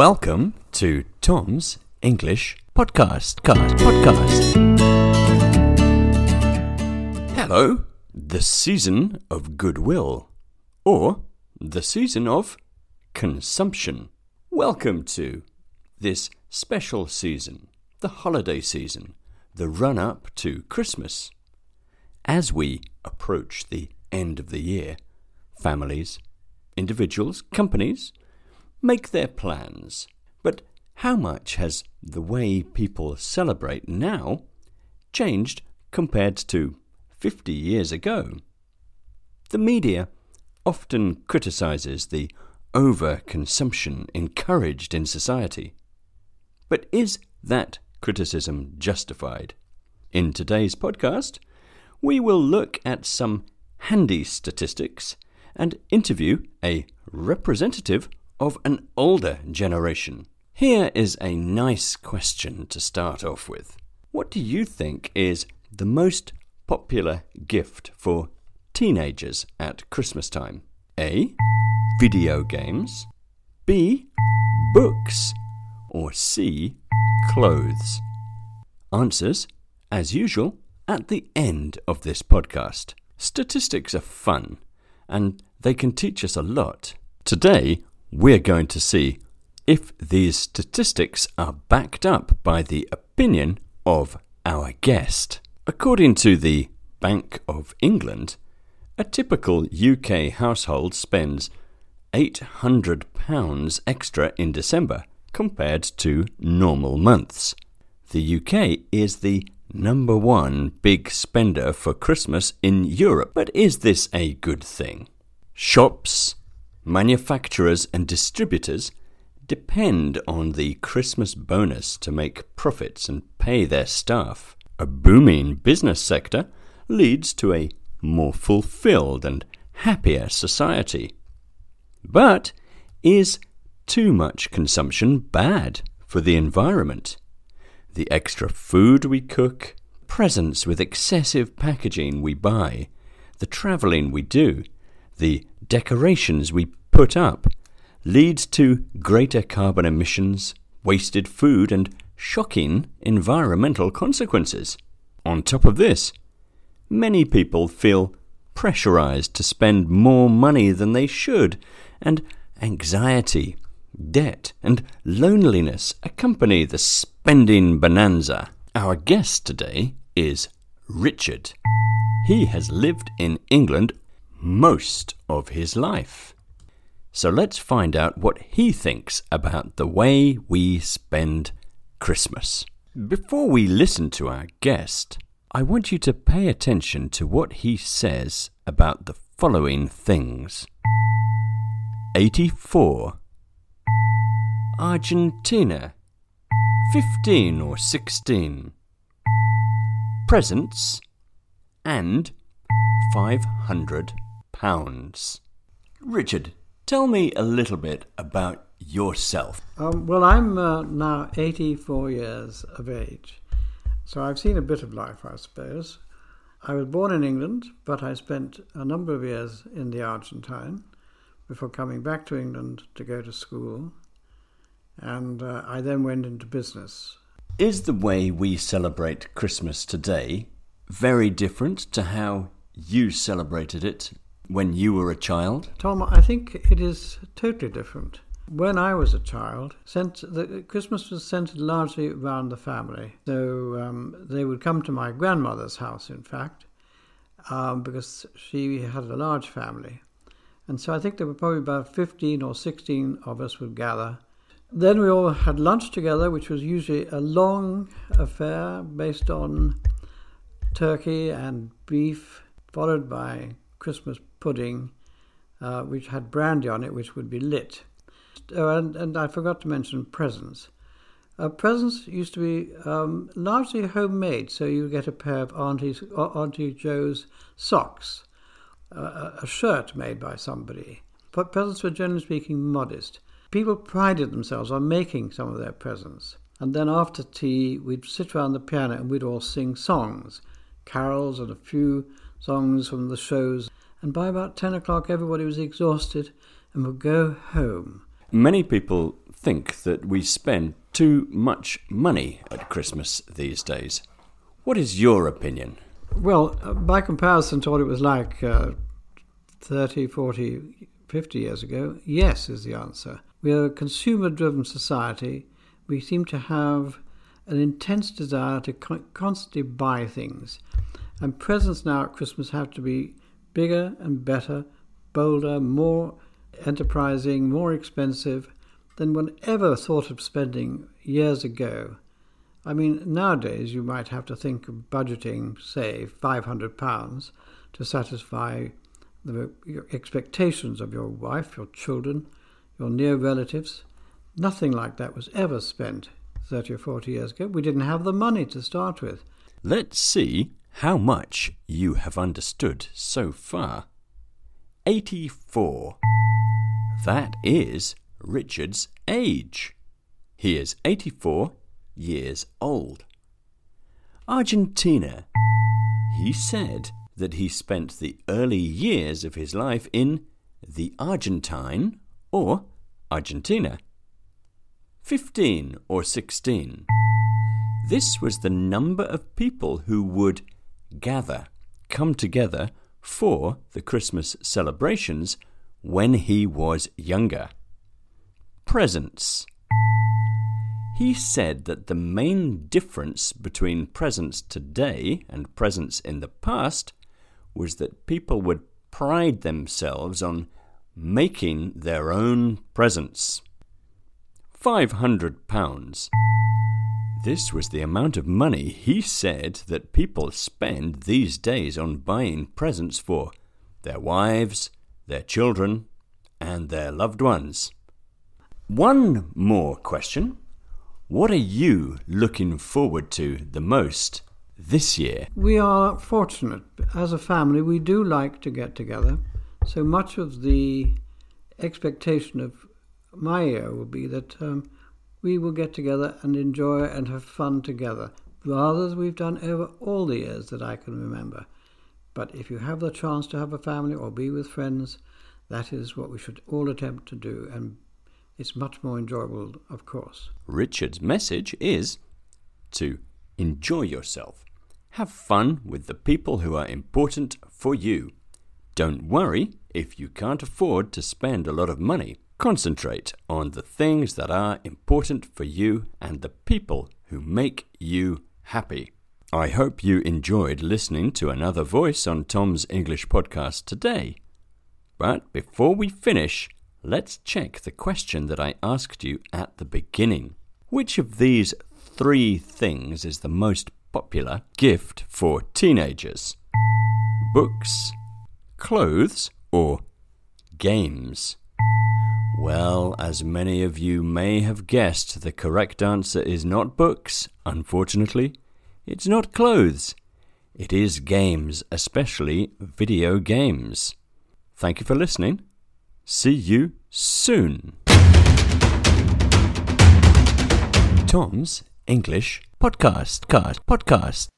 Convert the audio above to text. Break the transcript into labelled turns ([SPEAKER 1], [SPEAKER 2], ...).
[SPEAKER 1] Welcome to Tom's English Podcast. Cast, podcast. Hello, the season of goodwill, or the season of consumption. Welcome to this special season, the holiday season, the run up to Christmas. As we approach the end of the year, families, individuals, companies make their plans. But how much has the way people celebrate now changed compared to 50 years ago? The media often criticizes the overconsumption encouraged in society. But is that criticism justified? In today's podcast, we will look at some handy statistics and interview a representative of an older generation. Here is a nice question to start off with. What do you think is the most popular gift for teenagers at Christmas time? A. Video games. B. Books. Or C. Clothes. Answers, as usual, at the end of this podcast. Statistics are fun and they can teach us a lot. Today, we're going to see if these statistics are backed up by the opinion of our guest. According to the Bank of England, a typical UK household spends £800 extra in December compared to normal months. The UK is the number one big spender for Christmas in Europe, but is this a good thing? Shops, manufacturers, and distributors depend on the Christmas bonus to make profits and pay their staff. A booming business sector leads to a more fulfilled and happier society. But is too much consumption bad for the environment? The extra food we cook, presents with excessive packaging we buy, the travelling we do, the decorations we put up leads to greater carbon emissions, wasted food, and shocking environmental consequences. On top of this, many people feel pressurized to spend more money than they should, and anxiety, debt, and loneliness accompany the spending bonanza. Our guest today is Richard. He has lived in England most of his life. So let's find out what he thinks about the way we spend Christmas. Before we listen to our guest, I want you to pay attention to what he says about the following things 84, Argentina, 15 or 16, presents, and 500 pounds. Richard, tell me a little bit about yourself.
[SPEAKER 2] Um, well, I'm uh, now 84 years of age, so I've seen a bit of life, I suppose. I was born in England, but I spent a number of years in the Argentine before coming back to England to go to school, and uh, I then went into business.
[SPEAKER 1] Is the way we celebrate Christmas today very different to how you celebrated it when you were a child?
[SPEAKER 2] Tom, I think it is totally different. When I was a child, sent, the, Christmas was centered largely around the family. So um, they would come to my grandmother's house, in fact, um, because she had a large family. And so I think there were probably about 15 or 16 of us would gather. Then we all had lunch together, which was usually a long affair based on turkey and beef, followed by Christmas pudding, uh, which had brandy on it, which would be lit. Oh, and, and I forgot to mention presents. Uh, presents used to be um, largely homemade, so you get a pair of Auntie's, Auntie Joe's socks, uh, a shirt made by somebody. But presents were generally speaking modest. People prided themselves on making some of their presents. And then after tea, we'd sit around the piano and we'd all sing songs, carols and a few songs from the shows and by about 10 o'clock everybody was exhausted and would go home.
[SPEAKER 1] Many people think that we spend too much money at Christmas these days. What is your opinion?
[SPEAKER 2] Well, uh, by comparison to what it was like uh, 30, 40, 50 years ago, yes is the answer. We are a consumer driven society. We seem to have an intense desire to constantly buy things. And presents now at Christmas have to be bigger and better, bolder, more enterprising, more expensive than one ever thought of spending years ago. I mean, nowadays you might have to think of budgeting, say, £500 to satisfy the expectations of your wife, your children, your near relatives. Nothing like that was ever spent 30 or 40 years ago. We didn't have the money to start with.
[SPEAKER 1] Let's see how much you have understood so far. 84. That is Richard's age. He is 84 years old. Argentina. He said that he spent the early years of his life in the Argentine or Argentina. 15 or 16. This was the number of people who would gather, come together for the Christmas celebrations when he was younger. Presents. He said that the main difference between presents today and presents in the past was that people would pride themselves on making their own presents. Five hundred pounds. This was the amount of money he said that people spend these days on buying presents for their wives, their children, and their loved ones. One more question. What are you looking forward to the most this year?
[SPEAKER 2] We are fortunate. As a family, we do like to get together. So much of the expectation of my year will be that um, we will get together and enjoy and have fun together, rather as we've done over all the years that I can remember. But if you have the chance to have a family or be with friends, that is what we should all attempt to do and it's much more enjoyable, of course.
[SPEAKER 1] Richard's message is to enjoy yourself. Have fun with the people who are important for you. Don't worry if you can't afford to spend a lot of money. Concentrate on the things that are important for you and the people who make you happy. I hope you enjoyed listening to another voice on Tom's English podcast today. But before we finish, Let's check the question that I asked you at the beginning. Which of these three things is the most popular gift for teenagers? Books, clothes, or games? Well, as many of you may have guessed, the correct answer is not books, unfortunately. It's not clothes. It is games, especially video games. Thank you for listening. See you soon. Tom's English Podcast. Cast, podcast.